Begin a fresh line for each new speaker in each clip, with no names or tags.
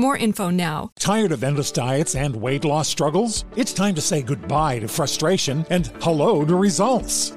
more info now.
Tired of endless diets and weight loss struggles? It's time to say goodbye to frustration and hello to results.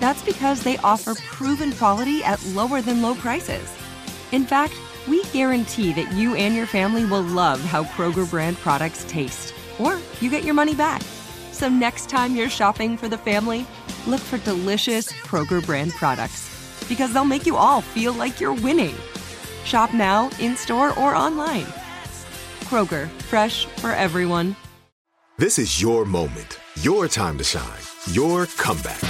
That's because they offer proven quality at lower than low prices. In fact, we guarantee that you and your family will love how Kroger brand products taste, or you get your money back. So next time you're shopping for the family, look for delicious Kroger brand products because they'll make you all feel like you're winning. Shop now, in store, or online. Kroger, fresh for everyone.
This is your moment, your time to shine, your comeback.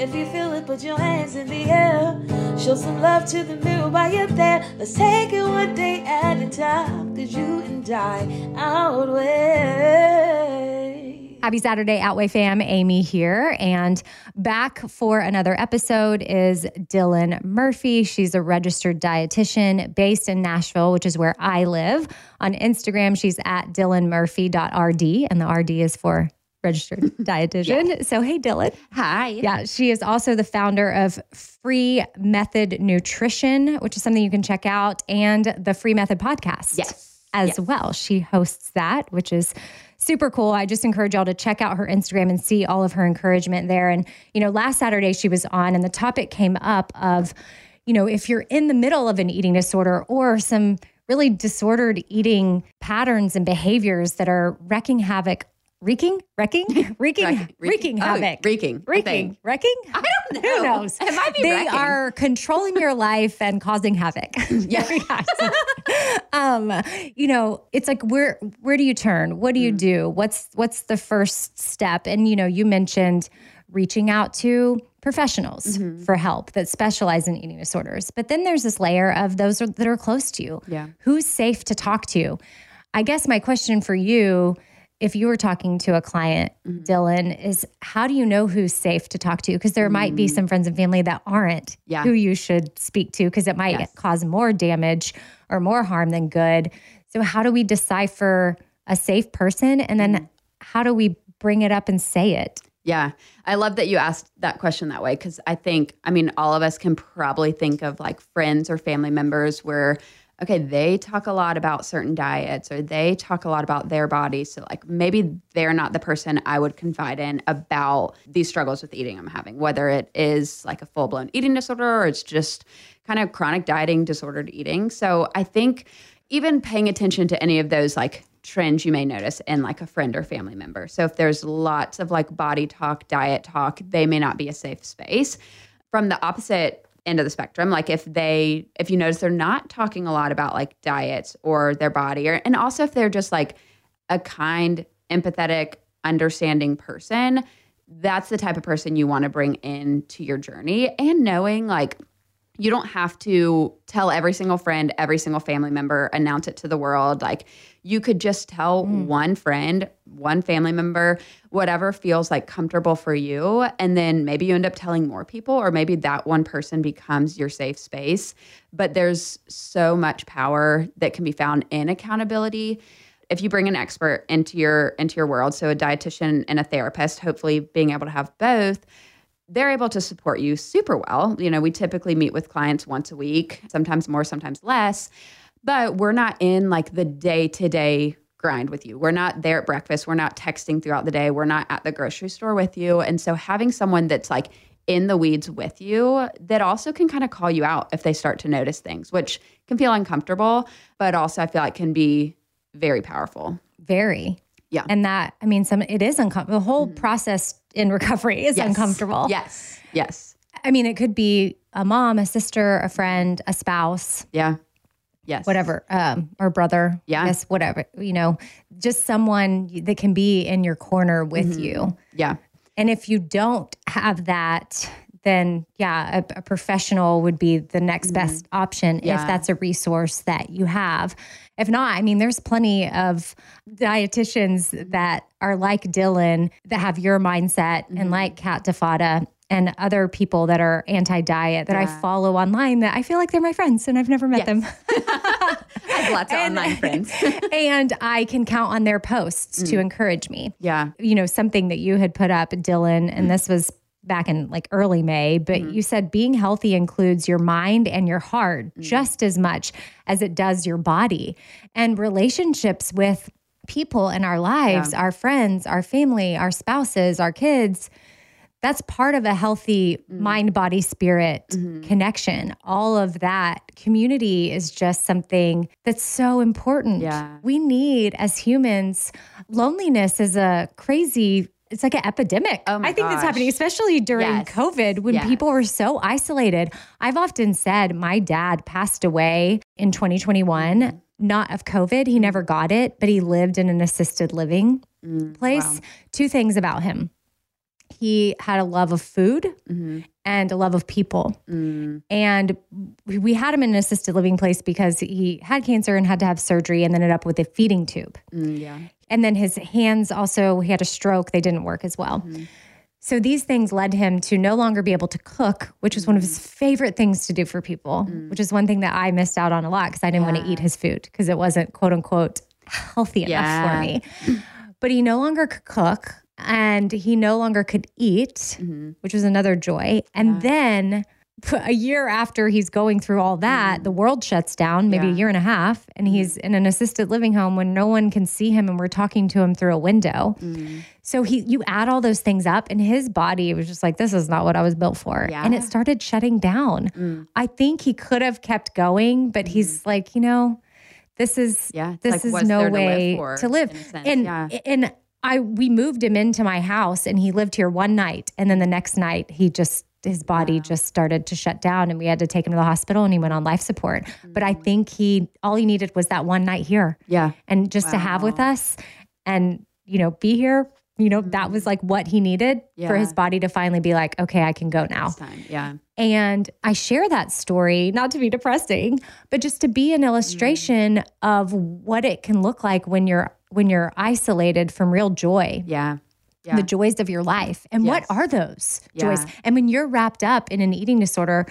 If you feel it, put your hands in the air. Show some love to the mirror while you're there. Let's take it one day at a time. Cause you and I outweigh.
Happy Saturday, Outweigh fam. Amy here. And back for another episode is Dylan Murphy. She's a registered dietitian based in Nashville, which is where I live. On Instagram, she's at dylanmurphy.rd, and the RD is for registered dietitian. Yeah. So, hey, Dylan.
Hi.
Yeah, she is also the founder of Free Method Nutrition, which is something you can check out, and the Free Method podcast.
Yes.
As
yes.
well. She hosts that, which is super cool. I just encourage y'all to check out her Instagram and see all of her encouragement there. And, you know, last Saturday she was on, and the topic came up of, you know, if you're in the middle of an eating disorder or some really disordered eating patterns and behaviors that are wrecking havoc wreaking, wrecking, wreaking, wreaking, wreaking havoc,
oh, wreaking,
wreaking, wrecking.
I don't know.
Who knows?
It might be.
They
wrecking.
are controlling your life and causing havoc.
Yeah.
um, you know, it's like where where do you turn? What do you
Mm.
do? What's what's the first step? And you know, you mentioned reaching out to professionals
Mm-hmm.
for help that specialize in eating disorders. But then there's this layer of those that are close to you.
Yeah.
Who's safe to talk to? I guess my question for you, if you were talking to a client,
Mm-hmm.
Dylan, is how do you know who's safe to talk to? Because there might be some friends and family that aren't
Mm. Yeah.
who you should speak to because it might
Yes.
cause more damage or more harm than good. So, how do we decipher a safe person? And then
Mm-hmm.
how do we bring it up and say it?
Yeah. I love that you asked that question that way because I think, I mean, all of us can probably think of like friends or family members where, okay, they talk a lot about certain diets or they talk a lot about their body. So, like, maybe they're not the person I would confide in about these struggles with eating I'm having, whether it is like a full blown eating disorder or it's just kind of chronic dieting, disordered eating. So I think even paying attention to any of those like trends you may notice in like a friend or family member. So if there's lots of like body talk, diet talk, they may not be a safe space. From the opposite end of the spectrum, like if they if you notice they're not talking a lot about like diets or their body or and also if they're just like a kind, empathetic, understanding person, that's the type of person you want to bring into your journey and knowing like you don't have to tell every single friend, every single family member, announce it to the world. Like you could just tell mm. one friend, one family member, whatever feels like comfortable for you. And then maybe you end up telling more people, or maybe that one person becomes your safe space. But there's so much power that can be found in accountability if you bring an expert into your into your world so a dietitian and a therapist hopefully being able to have both they're able to support you super well. You know, we typically meet with clients once a week, sometimes more, sometimes less, but we're not in like the day to day grind with you. We're not there at breakfast. We're not texting throughout the day. We're not at the grocery store with you. And so having someone that's like in the weeds with you that also can kind of call you out if they start to notice things, which can feel uncomfortable, but also I feel like can be very powerful.
Very.
Yeah.
And that, I mean, some it is uncomfortable. The whole mm. process in recovery is
yes.
uncomfortable.
Yes. Yes.
I mean, it could be a mom, a sister, a friend, a spouse.
Yeah. Yes.
Whatever. Um, or brother.
Yeah.
Yes, whatever. You know, just someone that can be in your corner with mm-hmm. you.
Yeah.
And if you don't have that, then yeah, a, a professional would be the next mm-hmm. best option yeah. if that's a resource that you have. If not, I mean, there's plenty of dietitians that are like Dylan that have your mindset mm-hmm. and like Kat DeFada and other people that are anti-diet that yeah. I follow online that I feel like they're my friends and I've never met yes. them.
I have lots of and, online friends.
and I can count on their posts mm. to encourage me.
Yeah.
You know, something that you had put up, Dylan, and mm. this was back in like early May, but mm-hmm. you said being healthy includes your mind and your heart mm-hmm. just as much as it does your body. And relationships with people in our lives, yeah. our friends, our family, our spouses, our kids, that's part of a healthy mm-hmm. mind, body, spirit mm-hmm. connection. All of that community is just something that's so important.
Yeah.
We need, as humans, loneliness is a crazy it's like an epidemic.
Oh I
think
gosh.
that's happening, especially during
yes.
COVID when yes. people were so isolated. I've often said my dad passed away in 2021, mm-hmm. not of COVID. He never got it, but he lived in an assisted living mm, place. Wow. Two things about him he had a love of food mm-hmm. and a love of people. Mm. And we had him in an assisted living place because he had cancer and had to have surgery and ended up with a feeding tube.
Mm, yeah.
And then his hands also, he had a stroke, they didn't work as well. Mm-hmm. So these things led him to no longer be able to cook, which was one of his mm. favorite things to do for people, mm. which is one thing that I missed out on a lot because I didn't yeah. want to eat his food because it wasn't quote unquote healthy enough yeah. for me. But he no longer could cook and he no longer could eat, mm-hmm. which was another joy. And yeah. then a year after he's going through all that, mm. the world shuts down, maybe yeah. a year and a half, and mm. he's in an assisted living home when no one can see him and we're talking to him through a window. Mm. So he you add all those things up and his body was just like this is not what I was built for.
Yeah.
And it started shutting down. Mm. I think he could have kept going, but he's mm. like, you know, this is
yeah,
this
like,
is no way
to live.
To live. And yeah. and I we moved him into my house and he lived here one night and then the next night he just his body wow. just started to shut down and we had to take him to the hospital and he went on life support. Mm-hmm. But I mm. think he all he needed was that one night here.
Yeah.
And just wow. to have with us and you know be here you know mm-hmm. that was like what he needed yeah. for his body to finally be like okay i can go now
yeah
and i share that story not to be depressing but just to be an illustration mm. of what it can look like when you're when you're isolated from real joy.
Yeah.
Yeah. The joys of your life. And yes. what are those yeah. joys? And when you're wrapped up in an eating disorder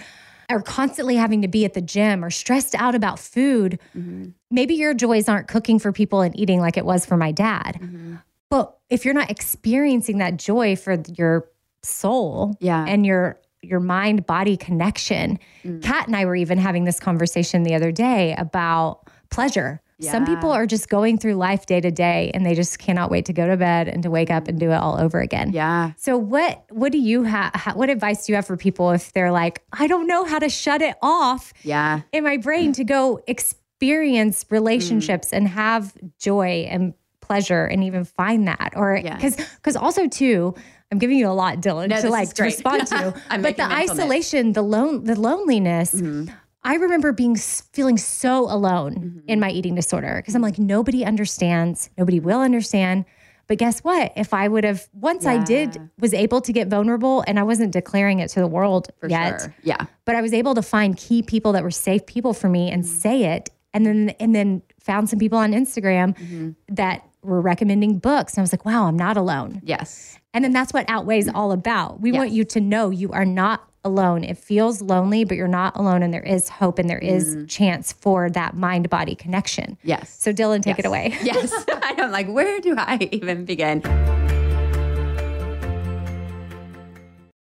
or constantly having to be at the gym or stressed out about food, mm-hmm. maybe your joys aren't cooking for people and eating like it was for my dad. Mm-hmm. But if you're not experiencing that joy for your soul
yeah.
and your your mind body connection. Mm. Kat and I were even having this conversation the other day about pleasure. Some people are just going through life day to day and they just cannot wait to go to bed and to wake up and do it all over again.
Yeah.
So what what do you have what advice do you have for people if they're like, I don't know how to shut it off
Yeah.
in my brain to go experience relationships mm. and have joy and pleasure and even find that or
Yes.
because because also too I'm giving you a lot, Dylan,
No,
to like
great.
respond to. But the
making mental notes.
isolation, the lone, the loneliness. Mm-hmm. I remember being feeling so alone mm-hmm. in my eating disorder because I'm like nobody understands, nobody will understand. But guess what? If I would have once I did was able to get vulnerable and I wasn't declaring it to the world
For
yet,
sure. Yeah.
but I was able to find key people that were safe people for me and mm-hmm. say it. And then and then found some people on Instagram mm-hmm. that were recommending books. And I was like, wow, I'm not alone.
Yes.
And then that's what Outweighs mm. all about. We want you to know you are not alone. It feels lonely, but you're not alone and there is hope and there is mm. chance for that mind body connection.
Yes.
So Dylan, take it away.
yes. I'm like, where do I even begin?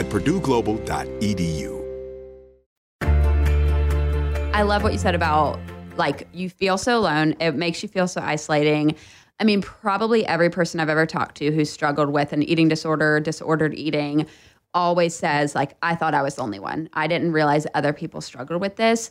at purdueglobal.edu.
I love what you said about like you feel so alone. It makes you feel so isolating. I mean, probably every person I've ever talked to who's struggled with an eating disorder, disordered eating, always says, like, I thought I was the only one. I didn't realize other people struggled with this.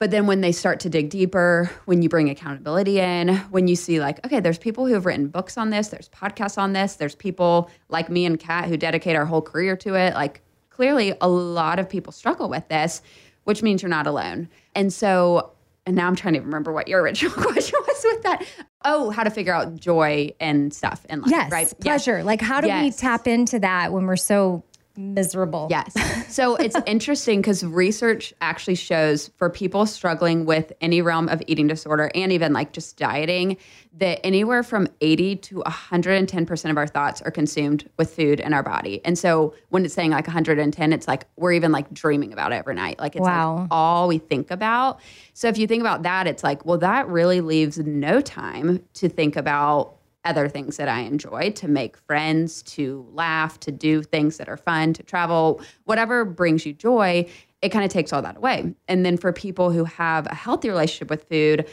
But then when they start to dig deeper, when you bring accountability in, when you see, like, okay, there's people who have written books on this, there's podcasts on this, there's people like me and Kat who dedicate our whole career to it. Like, clearly, a lot of people struggle with this, which means you're not alone. And so, and now I'm trying to remember what your original question was with that. Oh, how to figure out joy and stuff in life,
Yes,
right?
pleasure. Like, how do we tap into that when we're so miserable.
Yes. So it's interesting because research actually shows for people struggling with any realm of eating disorder and even like just dieting that anywhere from 80 to 110% of our thoughts are consumed with food in our body. And so when it's saying like 110, it's like we're even like dreaming about it every night. Like it's
Wow.
like all we think about. So if you think about that, it's like, well, that really leaves no time to think about other things that I enjoy, to make friends, to laugh, to do things that are fun, to travel, whatever brings you joy, it kind of takes all that away. And then for people who have a healthy relationship with food,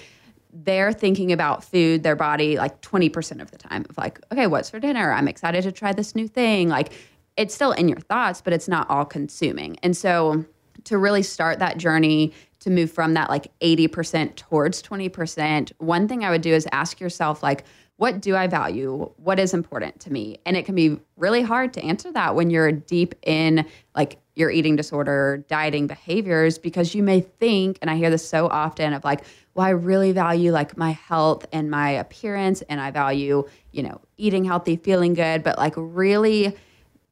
they're thinking about food, their body, like 20% of the time of like, okay, what's for dinner? I'm excited to try this new thing. Like, it's still in your thoughts, but it's not all consuming. And so, to really start that journey to move from that like 80% towards 20%, one thing I would do is ask yourself, like, what do I value? What is important to me? And it can be really hard to answer that when you're deep in like your eating disorder, dieting behaviors, because you may think, and I hear this so often of like, well, I really value like my health and my appearance, and I value, you know, eating healthy, feeling good, but like really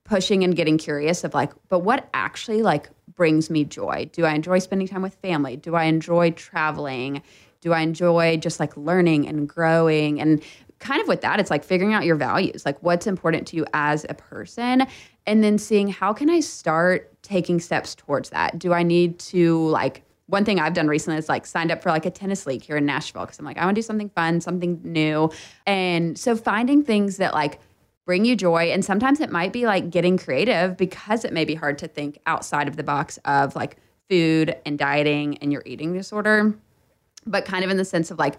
pushing and getting curious of like, but what actually like brings me joy? Do I enjoy spending time with family? Do I enjoy traveling? Do I enjoy just like learning and growing? And kind of with that, it's like figuring out your values, like what's important to you as a person, and then seeing how can I start taking steps towards that? Do I need to like one thing I've done recently is like signed up for like a tennis league here in Nashville because I'm like, I want to do something fun, something new. And so finding things that like bring you joy. And sometimes it might be like getting creative because it may be hard to think outside of the box of like food and dieting and your eating disorder, but kind of in the sense of like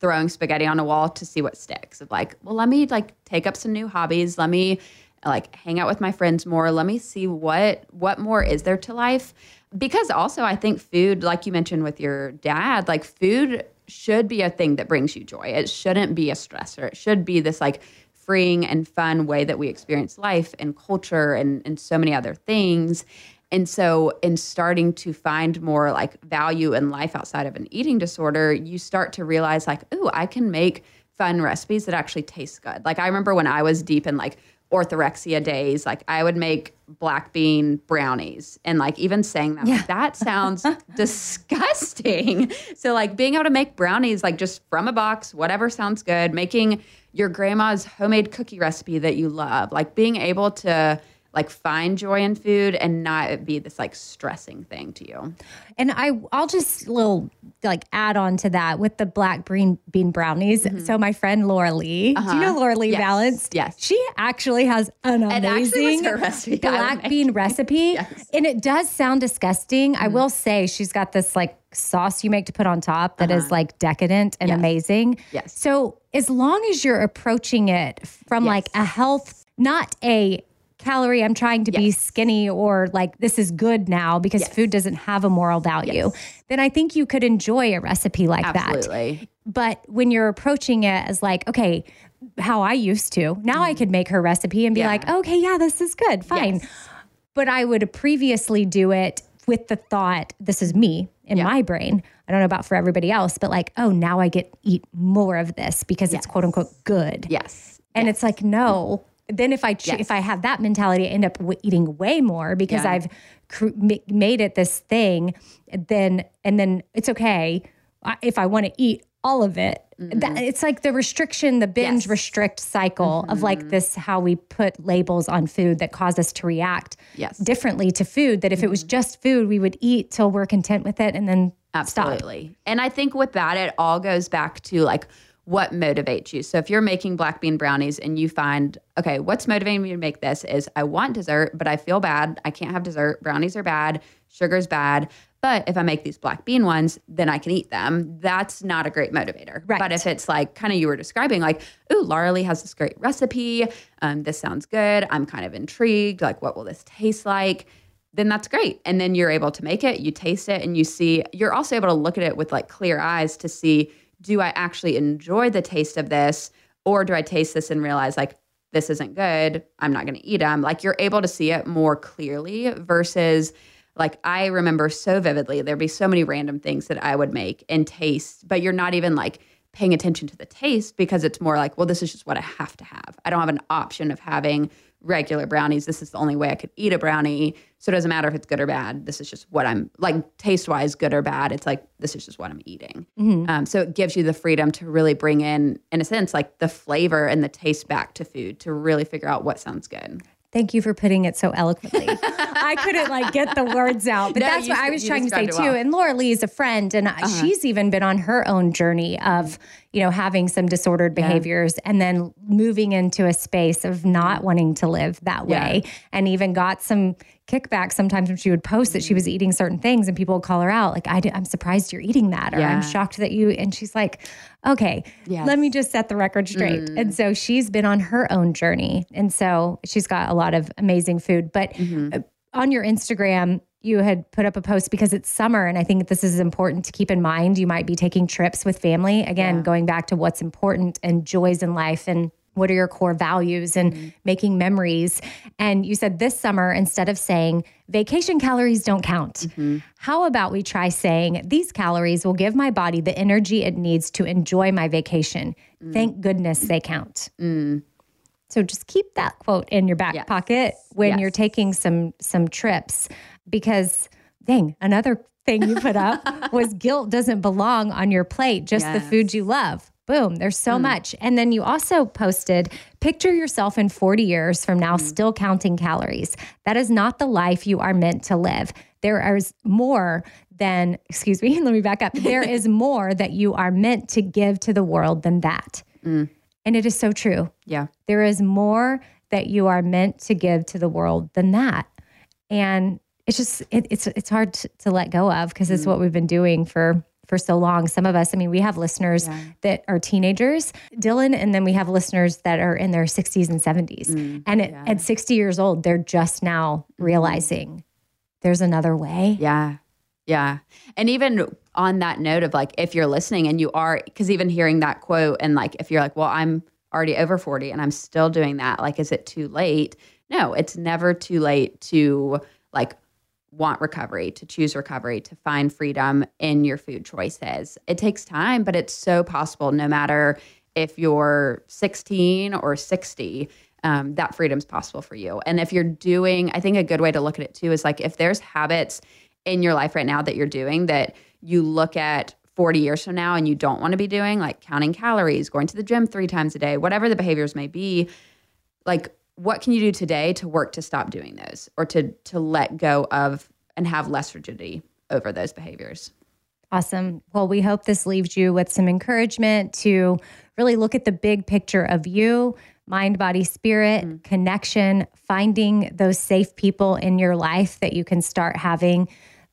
throwing spaghetti on a wall to see what sticks. Of like, well, let me like take up some new hobbies. Let me like hang out with my friends more. Let me see what what more is there to life. Because also I think food, like you mentioned with your dad, like food should be a thing that brings you joy. It shouldn't be a stressor. It should be this like freeing and fun way that we experience life and culture and, and so many other things. And so, in starting to find more like value in life outside of an eating disorder, you start to realize, like, oh, I can make fun recipes that actually taste good. Like, I remember when I was deep in like orthorexia days, like, I would make black bean brownies. And like, even saying that, like, that sounds disgusting. So, like, being able to make brownies, like, just from a box, whatever sounds good, making your grandma's homemade cookie recipe that you love, like, being able to like find joy in food and not be this like stressing thing to you.
And I, I'll just little like add on to that with the black bean bean brownies. So my friend Laura Lee, do you know Laura Lee
Mm-hmm. Uh-huh. Yes.
Valance?
Yes.
she actually has an
It actually was
amazing
recipe
black bean recipe,
Yes. Mm-hmm.
and it does sound disgusting. I will say she's got this like sauce you make to put on top that is like decadent and
Uh-huh. Yes.
amazing.
Yes.
So as long as you're approaching it from like a health, not a calorie, I'm trying to be skinny or like this is good now because
Yes.
food doesn't have a moral value, then I think you could enjoy a recipe like that. But when you're approaching it as like, okay, how I used to, now I could make her recipe and be
Mm. Yeah.
like, okay, yeah, this is good, fine.
Yes.
But I would previously do it with the thought, this is me in
Yeah.
my brain. I don't know about for everybody else, but like, oh, now I get eat more of this because it's quote unquote good.
Yes.
And it's like, no. Then if I ch-
Yes.
if I have that mentality, I end up w- eating way more because
Yeah.
I've cr- ma- made it this thing. Then and then it's okay if I want to eat all of it. That, it's like the restriction, the binge
Mm-hmm. Yes. Mm-hmm.
restrict cycle of like this how we put labels on food that cause us to react
Yes. Mm-hmm.
differently to food. That if it was just food, we would eat till we're content with it and then stop.
Absolutely. And I think with that, it all goes back to like what motivates you. So if you're making black bean brownies and you find, okay, what's motivating me to make this is I want dessert, but I feel bad. I can't have dessert. Brownies are bad. Sugar's bad. But if I make these black bean ones, then I can eat them. That's not a great motivator.
Right.
But if it's like kind of you were describing, like, ooh, Laura Lee has this great recipe. Um, this sounds good. I'm kind of intrigued. Like, what will this taste like? then that's great. And then you're able to make it, you taste it, and you see, you're also able to look at it with like clear eyes to see, do I actually enjoy the taste of this? Or do I taste this and realize like, this isn't good. I'm not going to eat them. Like you're able to see it more clearly versus like I remember so vividly, there'd be so many random things that I would make and taste, but you're not even like paying attention to the taste because it's more like, well, this is just what I have to have. I don't have an option of having regular brownies. This is the only way I could eat a brownie. So it doesn't matter if it's good or bad. This is just what I'm like taste wise, good or bad. It's like this is just what I'm eating. Um, so it gives you the freedom to really bring in, in a sense, like the flavor and the taste back to food to really figure out what sounds good.
Thank you for putting it so eloquently. I couldn't like get the words out, but
No,
that's
you-
what I was trying to say too.
well.
And Laura Lee is a friend, and she's even been on her own journey of, you know, having some disordered behaviors and then moving into a space of not mm. wanting to live that
Yeah.
way, and even got some kickback sometimes when she would post that she was mm. eating certain things, and people would call her out, like, I, am surprised you're eating that, or I'm shocked that you. And she's like, okay,
Yes.
let me just set the record straight. Mm. And so she's been on her own journey. And so she's got a lot of amazing food. But mm-hmm. uh, on your Instagram, you had put up a post because it's summer. And I think this is important to keep in mind. You might be taking trips with family. Again, going back to what's important and joys in life and what are your core values and mm-hmm. making memories. And you said this summer, instead of saying vacation calories don't count, mm-hmm. how about we try saying these calories will give my body the energy it needs to enjoy my vacation? Mm. Thank goodness they count. Mm. So just keep that quote in your back
Yes.
pocket when
Yes.
you're taking some some trips because dang, another thing you put up was guilt doesn't belong on your plate, just the
Yes.
food you love. Boom, there's so mm. much. And then you also posted picture yourself in 40 years from now mm. still counting calories. That is not the life you are meant to live. There is more than, excuse me, let me back up. There is more that you are meant to give to the world than that. Mm. And it is so true.
Yeah.
There is more that you are meant to give to the world than that. And it's just it, it's it's hard to, to let go of because it's what mm. we've been doing for for so long. Some of us, I mean, we have listeners that are teenagers, Dylan, and then we have listeners that are in their 60s and 70s. Mm. and at, at 60 years old, they're just now mm. realizing there's another way.
Yeah. Yeah. And even on that note of like, if you're listening and you are, because even hearing that quote and like, if you're like, well, I'm already over 40 and I'm still doing that, like, is it too late? No, it's never too late to like want recovery, to choose recovery, to find freedom in your food choices. It takes time, but it's so possible no matter if you're 16 or 60 um, that freedom's possible for you. And if you're doing, I think a good way to look at it too is like if there's habits in your life right now that you're doing that you look at 40 years from now and you don't want to be doing, like counting calories, going to the gym three times a day, whatever the behaviors may be, like what can you do today to work to stop doing those or to to let go of and have less rigidity over those behaviors?
Awesome. Well, we hope this leaves you with some encouragement to really look at the big picture of you, mind, body, spirit, mm-hmm. connection, finding those safe people in your life that you can start having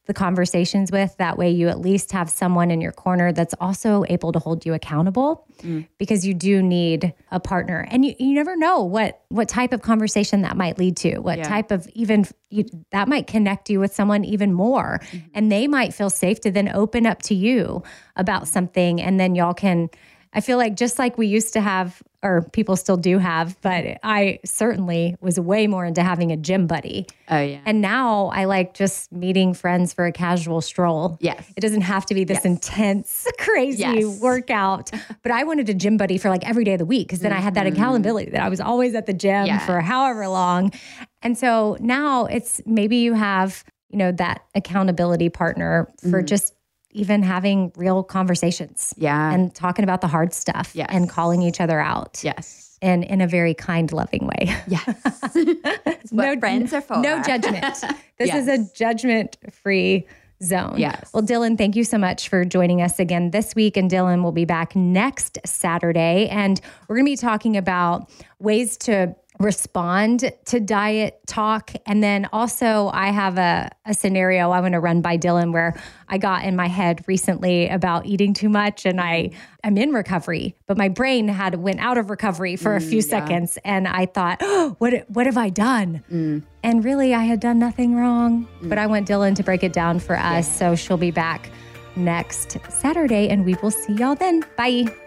the conversations with. That way, you at least have someone in your corner that's also able to hold you accountable mm. because you do need a partner. And you, you never know what what type of conversation that might lead to, what type of even you, that might connect you with someone even more. Mm-hmm. And they might feel safe to then open up to you about something. And then y'all can, I feel like just like we used to have, or people still do have, but I certainly was way more into having a gym buddy.
Oh yeah.
And now I like just meeting friends for a casual stroll.
Yes.
It doesn't have to be this intense, crazy
Yes.
workout. But I wanted a gym buddy for like every day of the week because then I had that mm-hmm. accountability that I was always at the gym
Yes.
for however long. And so now it's maybe you have, you know, that accountability partner for mm. just even having real conversations.
Yeah.
And talking about the hard stuff
Yes.
and calling each other out.
yes.
And in a very kind, loving way.
Yes. What friends are for.
No judgment. This is a judgment free zone.
Yes.
Well, Dylan, thank you so much for joining us again this week. And Dylan will be back next Saturday. And we're going to be talking about ways to respond to diet talk. And then also, I have a, a scenario I want to run by Dylan where I got in my head recently about eating too much and I am in recovery, but my brain had went out of recovery for a mm, few seconds. And I thought, oh, what, what have I done? Mm. And really, I had done nothing wrong, mm. but I want Dylan to break it down for us. So she'll be back next Saturday, and we will see y'all then. Bye.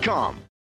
Indeed.com.